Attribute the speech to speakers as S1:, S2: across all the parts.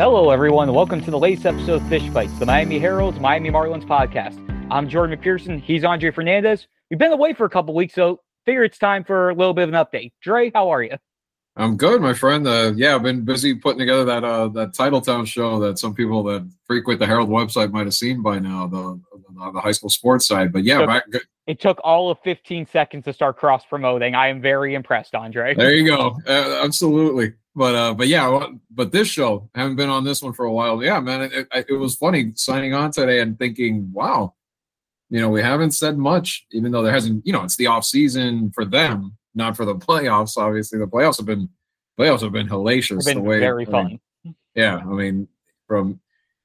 S1: Hello, everyone. Welcome to the latest episode of Fish Fights, the Miami Herald's Miami Marlins podcast. I'm Jordan McPherson. He's Andre Fernandez. We've been away for a couple weeks, so figure it's time for a little bit of an update. Dre, how are you?
S2: I'm good, my friend. Uh, yeah, I've been busy putting together that uh, that Titletown show that some people that frequent the Herald website might have seen by now, the the, the high school sports side. But yeah,
S1: it took, back, it took all of 15 seconds to start cross promoting. I am very impressed, Andre.
S2: There you go. Uh, absolutely. But uh, but yeah, but this show haven't been on this one for a while. Yeah, man, it, it, it was funny signing on today and thinking, wow, you know, we haven't said much, even though there hasn't. You know, it's the off season for them, not for the playoffs. Obviously, the playoffs have been playoffs have been hellacious.
S1: Been
S2: the way
S1: very
S2: I
S1: fun.
S2: Mean, yeah, I mean, from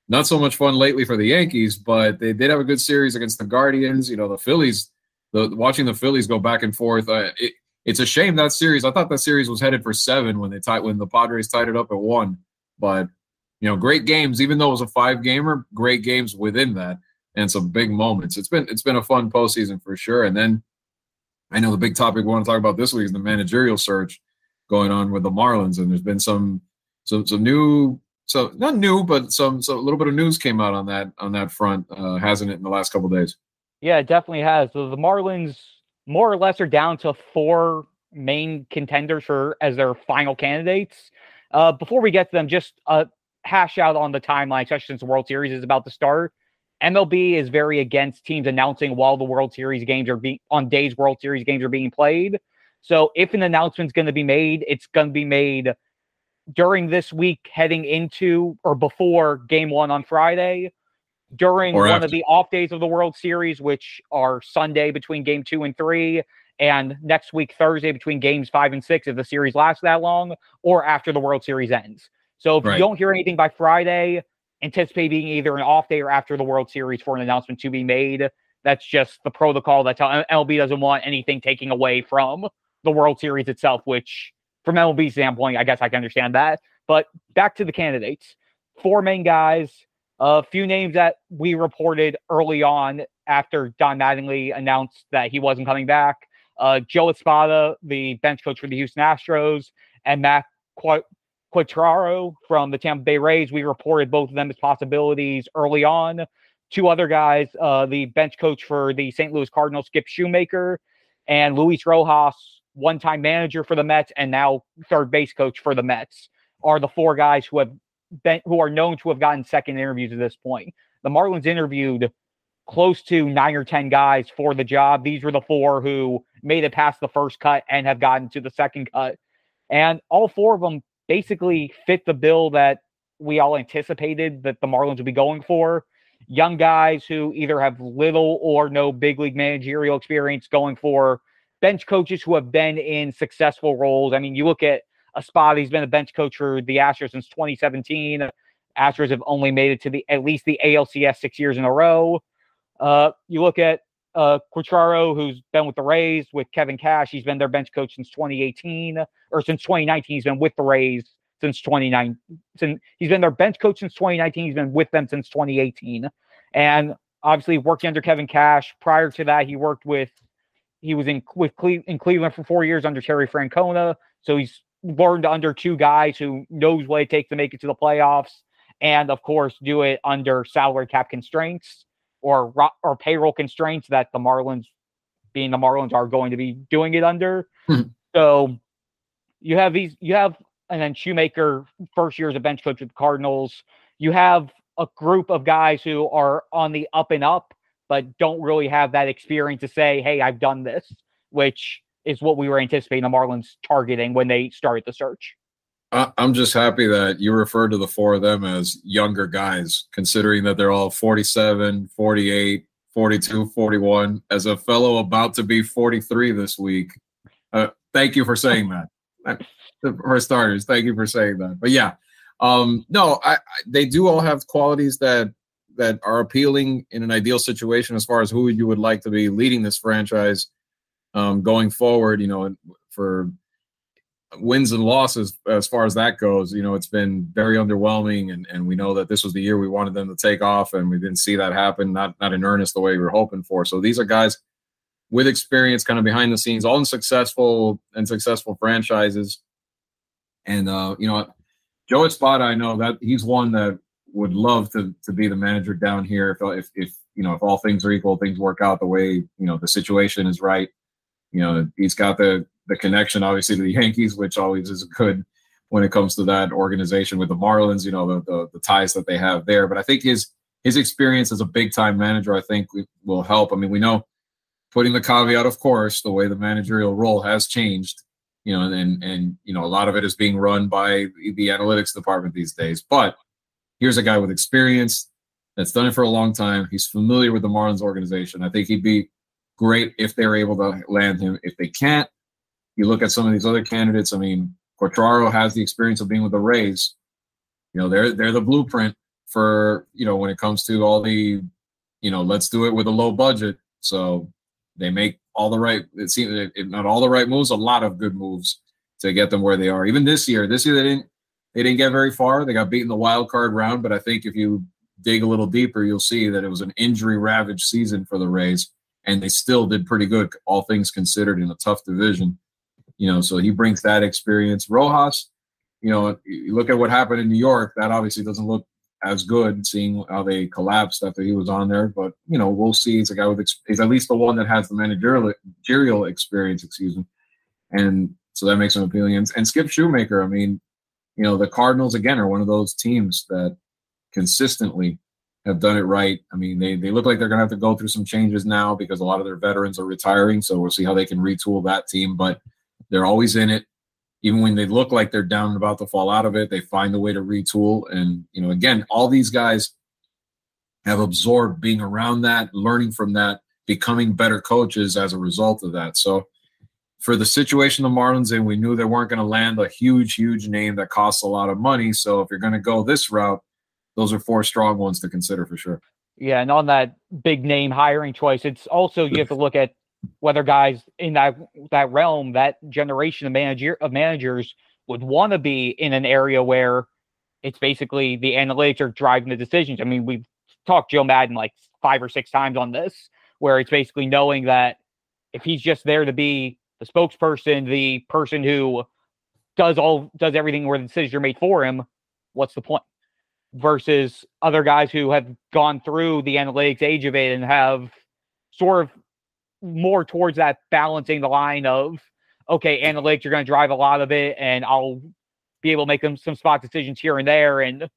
S2: not so much fun lately for the Yankees, but they did have a good series against the Guardians. You know, the Phillies. The, watching the Phillies go back and forth, uh, it, it's a shame that series. I thought that series was headed for seven when they tied when the Padres tied it up at one. But you know, great games. Even though it was a five gamer, great games within that, and some big moments. It's been it's been a fun postseason for sure. And then I know the big topic we want to talk about this week is the managerial search going on with the Marlins, and there's been some some some new so not new, but some so a little bit of news came out on that on that front, uh, hasn't it, in the last couple days?
S1: Yeah, it definitely has. So the Marlins more or less are down to four main contenders for as their final candidates. Uh, before we get to them, just uh, hash out on the timeline, especially since the World Series is about to start. MLB is very against teams announcing while the World Series games are being on days World Series games are being played. So if an announcement's going to be made, it's going to be made during this week, heading into or before Game One on Friday, during or one after. of the off days of the World Series, which are Sunday between game two and three, and next week, Thursday, between games five and six, if the series lasts that long, or after the World Series ends. So if right. you don't hear anything by Friday, anticipate being either an off day or after the World Series for an announcement to be made. That's just the protocol. That's how MLB doesn't want anything taking away from the World Series itself, which from MLB standpoint, I guess I can understand that. But back to the candidates. Four main guys a few names that we reported early on after Don Mattingly announced that he wasn't coming back. Uh, Joe Espada, the bench coach for the Houston Astros, and Matt Quatraro from the Tampa Bay Rays. We reported both of them as possibilities early on. Two other guys, uh, the bench coach for the St. Louis Cardinals, Skip Schumaker, and Luis Rojas, one time manager for the Mets and now third base coach for the Mets, are the four guys who have been, who are known to have gotten second interviews at this point. The Marlins interviewed close to nine or 10 guys for the job. These were the four who made it past the first cut and have gotten to the second cut. And all four of them basically fit the bill that we all anticipated that the Marlins would be going for. Young guys who either have little or no big league managerial experience going for bench coaches who have been in successful roles. I mean, you look at Espada. He's been a bench coach for the Astros since 2017. Astros have only made it to the at least the ALCS six years in a row. Uh, you look at uh, Quatraro, who's been with the Rays with Kevin Cash. He's been their bench coach since 2018 or since 2019. He's been with the Rays since 2019. Since he's been their bench coach since 2019. He's been with them since 2018, and obviously working under Kevin Cash. Prior to that, he worked with he was in with Cle- in Cleveland for four years under Terry Francona. So he's learned under two guys who knows what it takes to make it to the playoffs, and of course do it under salary cap constraints or or payroll constraints that the Marlins, being the Marlins, are going to be doing it under. Mm-hmm. So you have these, you have, and then Schumaker, first year as a bench coach with the Cardinals. You have a group of guys who are on the up and up, but don't really have that experience to say, "Hey, I've done this," which is what we were anticipating the Marlins targeting when they started the search.
S2: I'm just happy that you referred to the four of them as younger guys, considering that they're all 47, 48, 42, 41. As a fellow about to be 43 this week, uh, thank you for saying that. For starters, thank you for saying that. But yeah, um, no, I, I, they do all have qualities that that are appealing in an ideal situation as far as who you would like to be leading this franchise um, going forward. You know, for wins and losses as far as that goes, you know, it's been very underwhelming, and and we know that this was the year we wanted them to take off, and we didn't see that happen, not not in earnest the way we were hoping for. So these are guys with experience, kind of behind the scenes, all in successful and successful franchises, and uh, you know, Joe Espada, I know that he's one that would love to to be the manager down here if if if you know if all things are equal, things work out the way you know the situation is right. You know, he's got the the connection obviously to the Yankees, which always is good when it comes to that organization with the Marlins. You know, the the, the ties that they have there. But I think his his experience as a big time manager, I think, will help. I mean, we know putting the caveat, of course, the way the managerial role has changed. You know, and and you know, a lot of it is being run by the analytics department these days. But here's a guy with experience that's done it for a long time. He's familiar with the Marlins organization. I think he'd be great if they're able to land him. If they can't, you look at some of these other candidates. I mean, Quatraro has the experience of being with the Rays. You know, they're they're the blueprint for you know when it comes to all the, you know, let's do it with a low budget. So they make all the right, it seems if not all the right moves, a lot of good moves to get them where they are. Even this year, this year they didn't they didn't get very far. They got beaten the wild card round, but I think if you dig a little deeper, you'll see that it was an injury ravaged season for the Rays, and they still did pretty good, all things considered, in a tough division. You know, so he brings that experience. Rojas, you know, you look at what happened in New York. That obviously doesn't look as good, seeing how they collapsed after he was on there. But you know, we'll see. He's a guy with he's at least the one that has the managerial experience, excuse me, and so that makes him appealing. And, and Skip Schumaker, I mean, you know, the Cardinals again are one of those teams that consistently have done it right. I mean, they, they look like they're going to have to go through some changes now because a lot of their veterans are retiring. So we'll see how they can retool that team, but they're always in it. Even when they look like they're down and about to fall out of it, they find a way to retool. And, you know, again, all these guys have absorbed being around that, learning from that, becoming better coaches as a result of that. So for the situation the Marlins in, we knew they weren't going to land a huge, huge name that costs a lot of money. So if you're going to go this route, those are four strong ones to consider for sure.
S1: Yeah, and on that big name hiring choice, it's also you have to look at whether guys in that that realm, that generation of manager of managers would want to be in an area where it's basically the analytics are driving the decisions. I mean, we've talked Joe Maddon like five or six times on this, where it's basically knowing that if he's just there to be the spokesperson, the person who does all does everything where the decisions are made for him, what's the point? Versus other guys who have gone through the analytics age of it and have sort of more towards that balancing the line of okay, analytics you're going to drive a lot of it, and I'll be able to make them some spot decisions here and there, and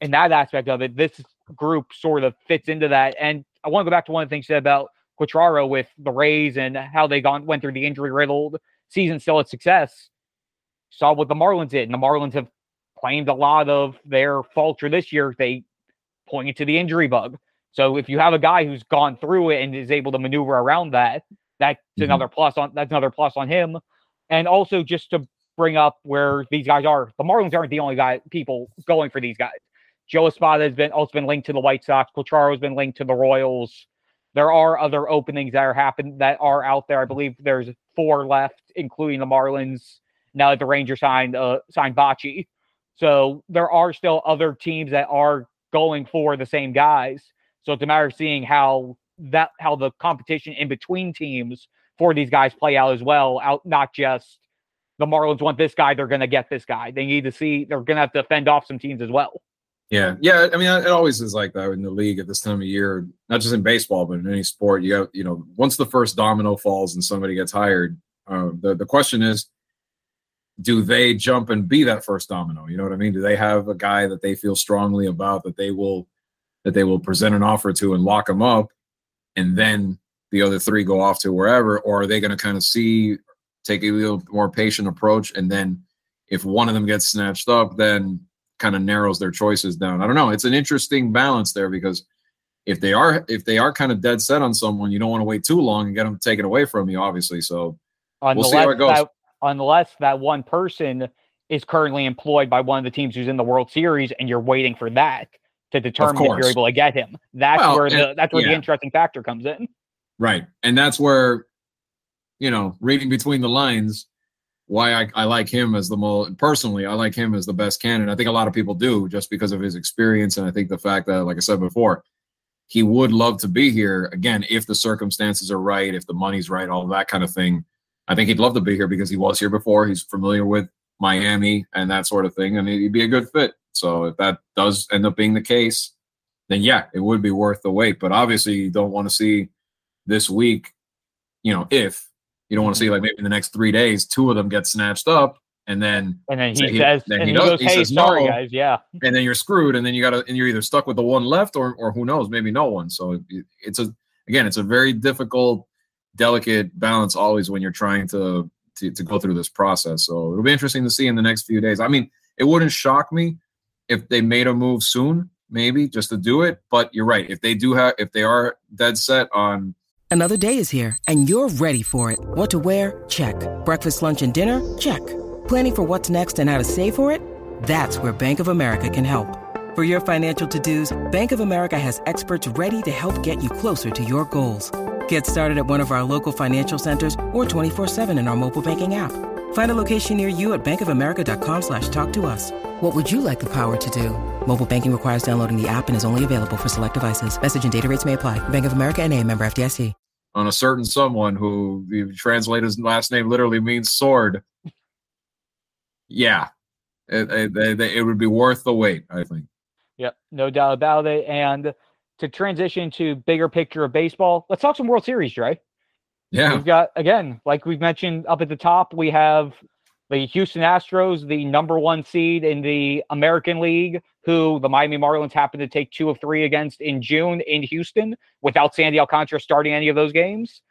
S1: in that aspect of it, this group sort of fits into that. And I want to go back to one of the things you said about Quatraro with the Rays and how they gone went through the injury riddled season still at success. Saw what the Marlins did, and the Marlins have claimed a lot of their faults for this year. They pointed to the injury bug. So if you have a guy who's gone through it and is able to maneuver around that, that's mm-hmm. another plus on that's another plus on him. And also just to bring up where these guys are, the Marlins aren't the only guy people going for these guys. Joe Espada has been also been linked to the White Sox. Quatraro has been linked to the Royals. There are other openings that are happening that are out there. I believe there's four left, including the Marlins. Now that the Rangers signed uh, signed Bochy, so there are still other teams that are going for the same guys. So it's a matter of seeing how that how the competition in between teams for these guys play out as well. Out not just the Marlins want this guy, they're going to get this guy. They need to see they're going to have to fend off some teams as well.
S2: Yeah, yeah. I mean, it always is like that in the league at this time of year. Not just in baseball, but in any sport. You have, you know, once the first domino falls and somebody gets hired, uh, the the question is, do they jump and be that first domino? You know what I mean? Do they have a guy that they feel strongly about that they will that they will present an offer to and lock them up, and then the other three go off to wherever, or are they going to kind of see, take a little more patient approach, and then if one of them gets snatched up, then kind of narrows their choices down. I don't know. It's an interesting balance there because if they are if they are kind of dead set on someone, you don't want to wait too long and get them taken away from you, obviously. So
S1: we'll see how it goes. That, unless that one person is currently employed by one of the teams who's in the World Series, and you're waiting for that to determine if you're able to get him. That's well, where the that's where yeah. the interesting factor comes in.
S2: Right, and that's where you know reading between the lines why I, I like him as the most personally i like him as the best candidate i think a lot of people do just because of his experience and i think the fact that like i said before he would love to be here again if the circumstances are right if the money's right all that kind of thing i think he'd love to be here because he was here before he's familiar with miami and that sort of thing and he'd be a good fit so if that does end up being the case then yeah it would be worth the wait but obviously you don't want to see this week you know if you don't want to see mm-hmm. like maybe in the next three days, two of them get snatched up, and then
S1: and then he says, then he, he, goes, he "Hey, says, sorry, no, guys, yeah."
S2: And then you're screwed, and then you got to, and you're either stuck with the one left, or or who knows, maybe no one. So it, it's a again, it's a very difficult, delicate balance always when you're trying to, to to go through this process. So it'll be interesting to see in the next few days. I mean, it wouldn't shock me if they made a move soon, maybe just to do it. But you're right. If they do have, if they are dead set on
S3: Another day is here, and you're ready for it. What to wear? Check. Breakfast, lunch, and dinner? Check. Planning for what's next and how to save for it? That's where Bank of America can help. For your financial to-dos, Bank of America has experts ready to help get you closer to your goals. Get started at one of our local financial centers or 24-7 in our mobile banking app. Find a location near you at bankofamerica.com slash talk to us. What would you like the power to do? Mobile banking requires downloading the app and is only available for select devices. Message and data rates may apply. Bank of America and a member FDIC
S2: on a certain someone who you translate his last name literally means sword. Yeah, it, it, it, would be worth the wait, I think.
S1: Yep, no doubt about it. And to transition to bigger picture of baseball, let's talk some World Series, Dre.
S2: Yeah.
S1: We've got, again, like we've mentioned up at the top, we have the Houston Astros, the number one seed in the American League, who the Miami Marlins happened to take two of three against in June in Houston without Sandy Alcantara starting any of those games,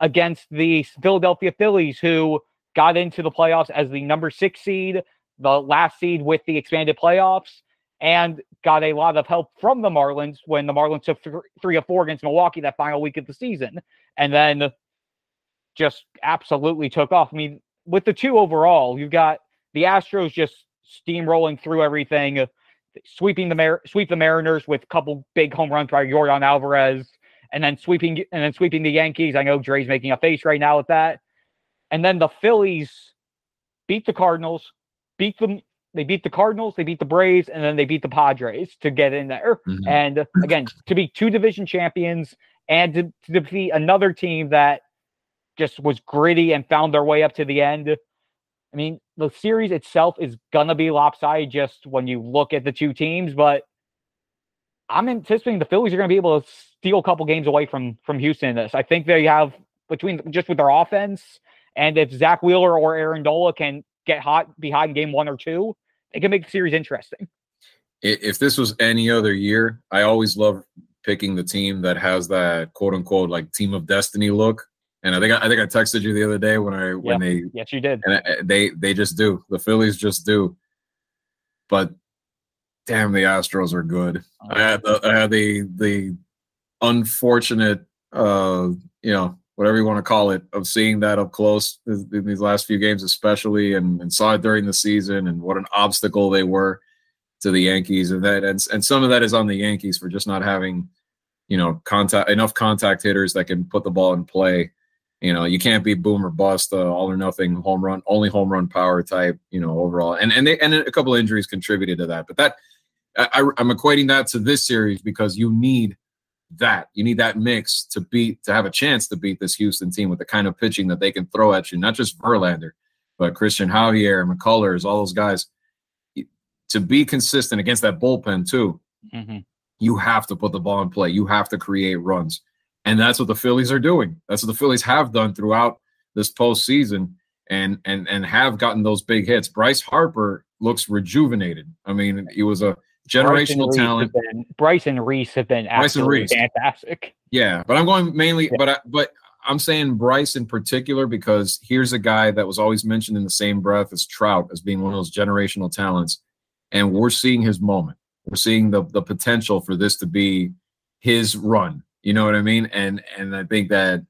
S1: against the Philadelphia Phillies, who got into the playoffs as the number six seed, the last seed with the expanded playoffs, and got a lot of help from the Marlins when the Marlins took three or four against Milwaukee that final week of the season. And then just absolutely took off. I mean, with the two overall, you've got the Astros just steamrolling through everything, sweeping the Mar- sweep the Mariners with a couple big home runs by Yordan Alvarez, and then sweeping and then sweeping the Yankees. I know Dre's making a face right now at that. And then the Phillies beat the Cardinals, beat them. They beat the Cardinals, they beat the Braves, and then they beat the Padres to get in there. Mm-hmm. And again, to be two division champions and to, to defeat another team that just was gritty and found their way up to the end. I mean, the series itself is gonna be lopsided just when you look at the two teams, but I'm anticipating the Phillies are gonna be able to steal a couple games away from from Houston in this. I think they have between just with their offense and if Zack Wheeler or Aaron Nola can get hot behind game one or two, they can make the series interesting.
S2: If this was any other year, I always love picking the team that has that quote unquote like team of destiny look and I think I, I think I texted you the other day when I when they
S1: yes you did
S2: and they they just do the Phillies just do, but damn the Astros are good. Oh. I had the I had the the unfortunate uh you know whatever you want to call it of seeing that up close in these last few games especially and, and saw it during the season and what an obstacle they were to the Yankees and that and, and some of that is on the Yankees for just not having you know contact enough contact hitters that can put the ball in play you know, you can't be boom or bust, uh, all or nothing, home run, only home run power type. You know, overall, and and they and a couple of injuries contributed to that. But that I, I'm equating that to this series because you need that. You need that mix to beat to have a chance to beat this Houston team with the kind of pitching that they can throw at you. Not just Verlander, but Cristian Javier, McCullers, all those guys. To be consistent against that bullpen too, mm-hmm. you have to put the ball in play. You have to create runs. And that's what the Phillies are doing. That's what the Phillies have done throughout this postseason and and and have gotten those big hits. Bryce Harper looks rejuvenated. I mean, he was a generational talent.
S1: Been, Bryce and Rhys have been absolutely Rhys. fantastic.
S2: Yeah, but I'm going mainly, yeah. but I, but I'm saying Bryce in particular because here's a guy that was always mentioned in the same breath as Trout as being one of those generational talents, and we're seeing his moment. We're seeing the the potential for this to be his run. You know what I mean? And and I think that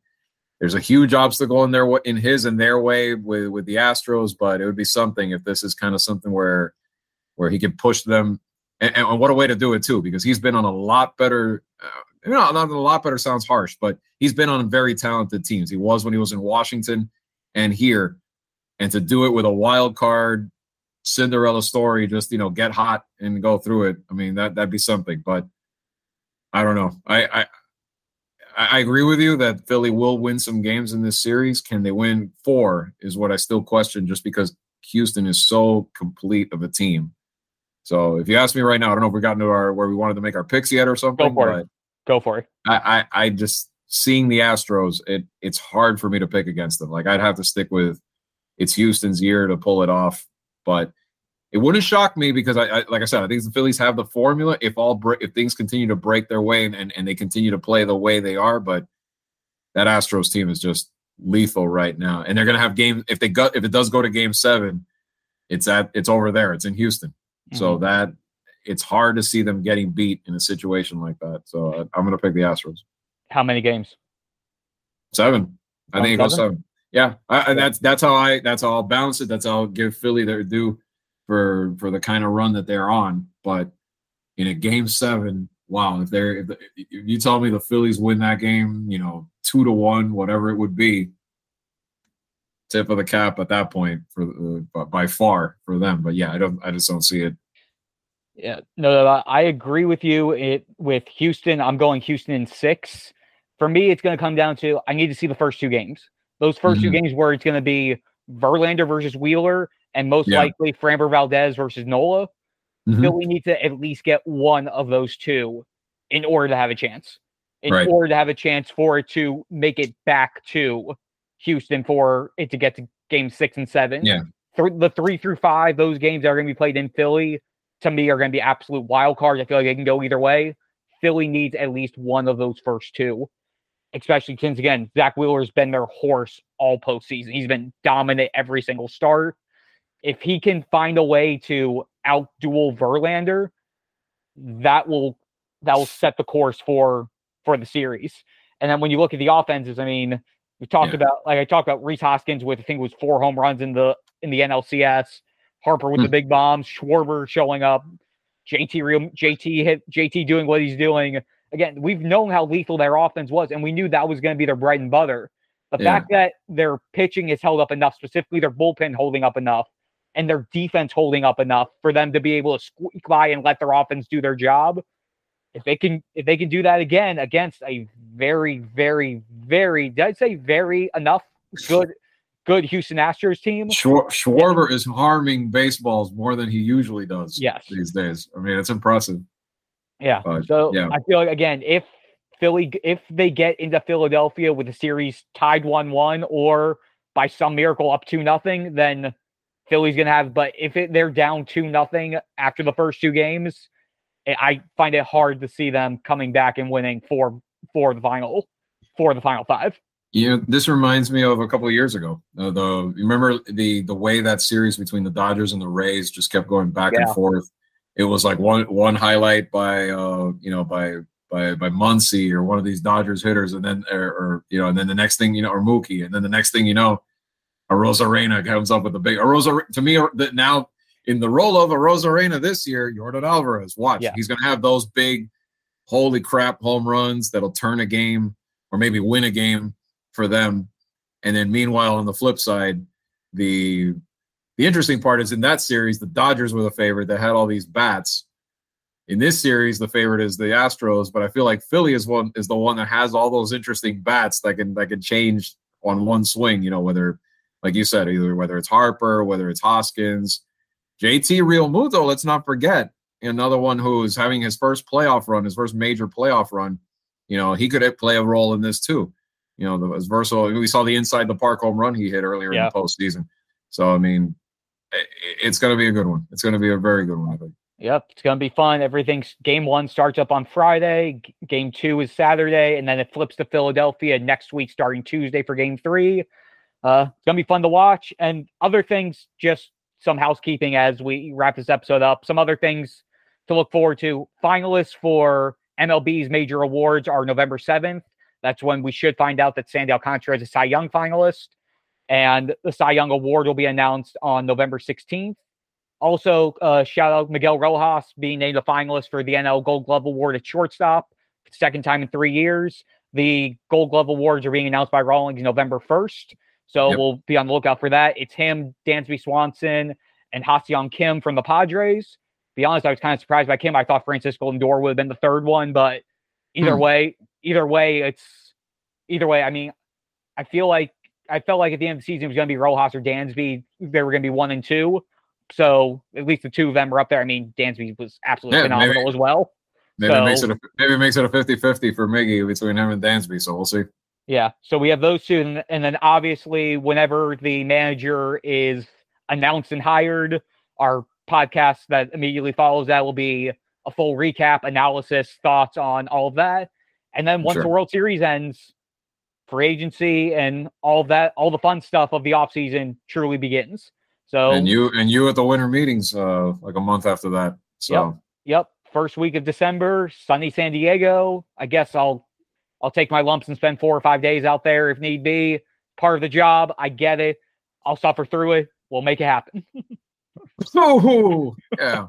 S2: there's a huge obstacle in their in his and their way with with the Astros, but it would be something if this is kind of something where where he could push them. And, and what a way to do it too, because he's been on a lot better. Uh, you know, not a lot better sounds harsh, but he's been on very talented teams. He was when he was in Washington and here, and to do it with a wild card Cinderella story, just you know, get hot and go through it. I mean, that that'd be something. But I don't know. I I I agree with you that Philly will win some games in this series. Can they win four? Is what I still question, just because Houston is so complete of a team. So if you ask me right now, I don't know if we got into our where we wanted to make our picks yet or something.
S1: Go for it. Go for it.
S2: I, I I just seeing the Astros, it it's hard for me to pick against them. Like I'd have to stick with it's Houston's year to pull it off. But it wouldn't shock me because I, I, like I said, I think the Phillies have the formula if all if things continue to break their way and, and, and they continue to play the way they are. But that Astros team is just lethal right now, and they're gonna have games if they go if it does go to Game Seven, it's at it's over there. It's in Houston, mm-hmm. so that it's hard to see them getting beat in a situation like that. So uh, I'm gonna pick the Astros.
S1: How many games?
S2: Seven. I think it goes seven. Yeah, I, that's that's how I that's how I'll balance it. That's how I'll give Philly their due for for the kind of run that they're on. But in a game seven, wow! If they're if, if you tell me the Phillies win that game, you know, two to one, whatever it would be, tip of the cap at that point for uh, by far for them. But yeah, I don't, I just don't see it.
S1: Yeah, no, I agree with you. It with Houston, I'm going Houston in six. For me, it's going to come down to I need to see the first two games. Those 1st mm-hmm. two games where it's going to be Verlander versus Wheeler and most yeah. likely Framber Valdez versus Nola. Mm-hmm. Philly needs to at least get one of those two in order to have a chance. In right. order to have a chance for it to make it back to Houston for it to get to game six and seven.
S2: Yeah.
S1: Th- the three through five, those games are going to be played in Philly. To me, are going to be absolute wild cards. I feel like they can go either way. Philly needs at least one of those first two especially since again Zack Wheeler's been their horse all postseason. He's been dominant every single start. If he can find a way to out outduel Verlander, that will that will set the course for for the series. And then when you look at the offenses, I mean, we talked yeah. about like I talked about Rhys Hoskins with I think it was four home runs in the in the NLCS, Harper with the hmm. big bombs, Schwarber showing up, JT real JT hit JT doing what he's doing again, we've known how lethal their offense was, and we knew that was going to be their bread and butter. The yeah. fact that their pitching is held up enough, specifically their bullpen holding up enough, and their defense holding up enough for them to be able to squeak by and let their offense do their job. If they can, if they can do that again against a very, very, very, did I say very enough good, good Houston Astros team?
S2: Schwar- Schwarber is harming baseballs more than he usually does.
S1: Yes,
S2: these days. I mean, it's impressive.
S1: Yeah. But, so yeah. I feel like again, if Philly, if they get into Philadelphia with the series tied one-one or by some miracle up two nothing, then Philly's gonna have. But if it, they're down two nothing after the first two games, I find it hard to see them coming back and winning for for the final for the final five.
S2: Yeah, this reminds me of a couple of years ago. Uh, the remember the the way that series between the Dodgers and the Rays just kept going back yeah. and forth it was like one one highlight by uh you know by by by Muncy or one of these Dodgers hitters, and then or, or, you know, and then the next thing you know, or Mookie, and then the next thing you know, Arozarena comes up with a big Rosa. To me, that now in the role of Arozarena this year, Yordan Alvarez. Watch, yeah. he's going to have those big, holy crap, home runs that'll turn a game or maybe win a game for them. And then meanwhile, on the flip side, the the interesting part is in that series, the Dodgers were the favorite that had all these bats. In this series, the favorite is the Astros, but I feel like Philly is one is the one that has all those interesting bats that can that can change on one swing. You know, whether like you said, either whether it's Harper, whether it's Hoskins, JT Realmuto. Let's not forget another one who's having his first playoff run, his first major playoff run. You know, he could play a role in this too. You know, the as versatile. We saw the inside the park home run he hit earlier yeah. in the postseason. So I mean, it's going to be a good one. It's going to be a very good one, I think.
S1: Yep, it's going to be fun. Everything's game one starts up on Friday. Game two is Saturday, and then it flips to Philadelphia next week, starting Tuesday for game three. Uh, it's going to be fun to watch. And other things, just some housekeeping as we wrap this episode up. Some other things to look forward to. Finalists for MLB's major awards are November 7th. That's when we should find out that Sandy Alcantara is a Cy Young finalist. And the Cy Young Award will be announced on November 16th. Also, uh, shout out Miguel Rojas being named a finalist for the NL Gold Glove Award at shortstop, second time in three years. The Gold Glove Awards are being announced by Rawlings November 1st. So yep. we'll be on the lookout for that. It's him, Dansby Swanson, and Ha-Seong Kim from the Padres. Be honest, I was kind of surprised by Kim. I thought Francisco Lindor would have been the third one, but either hmm. way, either way, it's either way. I mean, I feel like I felt like at the end of the season it was going to be Rojas or Dansby. They were going to be one and two. So at least the two of them were up there. I mean, Dansby was absolutely yeah, phenomenal maybe, as well.
S2: Maybe so, it makes it a, maybe it makes it a 50-50 for Miggy between him and Dansby. So we'll see.
S1: Yeah. So we have those two, and, and then obviously whenever the manager is announced and hired, our podcast that immediately follows that will be a full recap, analysis, thoughts on all of that. And then once sure. the World Series ends, free agency and all that, all the fun stuff of the offseason truly begins. So
S2: and you and you at the winter meetings uh like a month after that. So
S1: yep, yep. First week of December, sunny San Diego. I guess I'll I'll take my lumps and spend four or five days out there if need be. Part of the job. I get it. I'll suffer through it. We'll make it happen.
S2: oh yeah.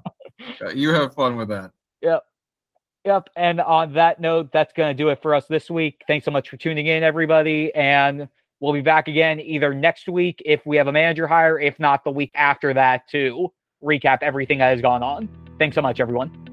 S2: You have fun with that.
S1: Yep. Yep. And on that note, that's going to do it for us this week. Thanks so much for tuning in, everybody. And we'll be back again either next week if we have a manager hire, if not the week after that to recap everything that has gone on. Thanks so much, everyone.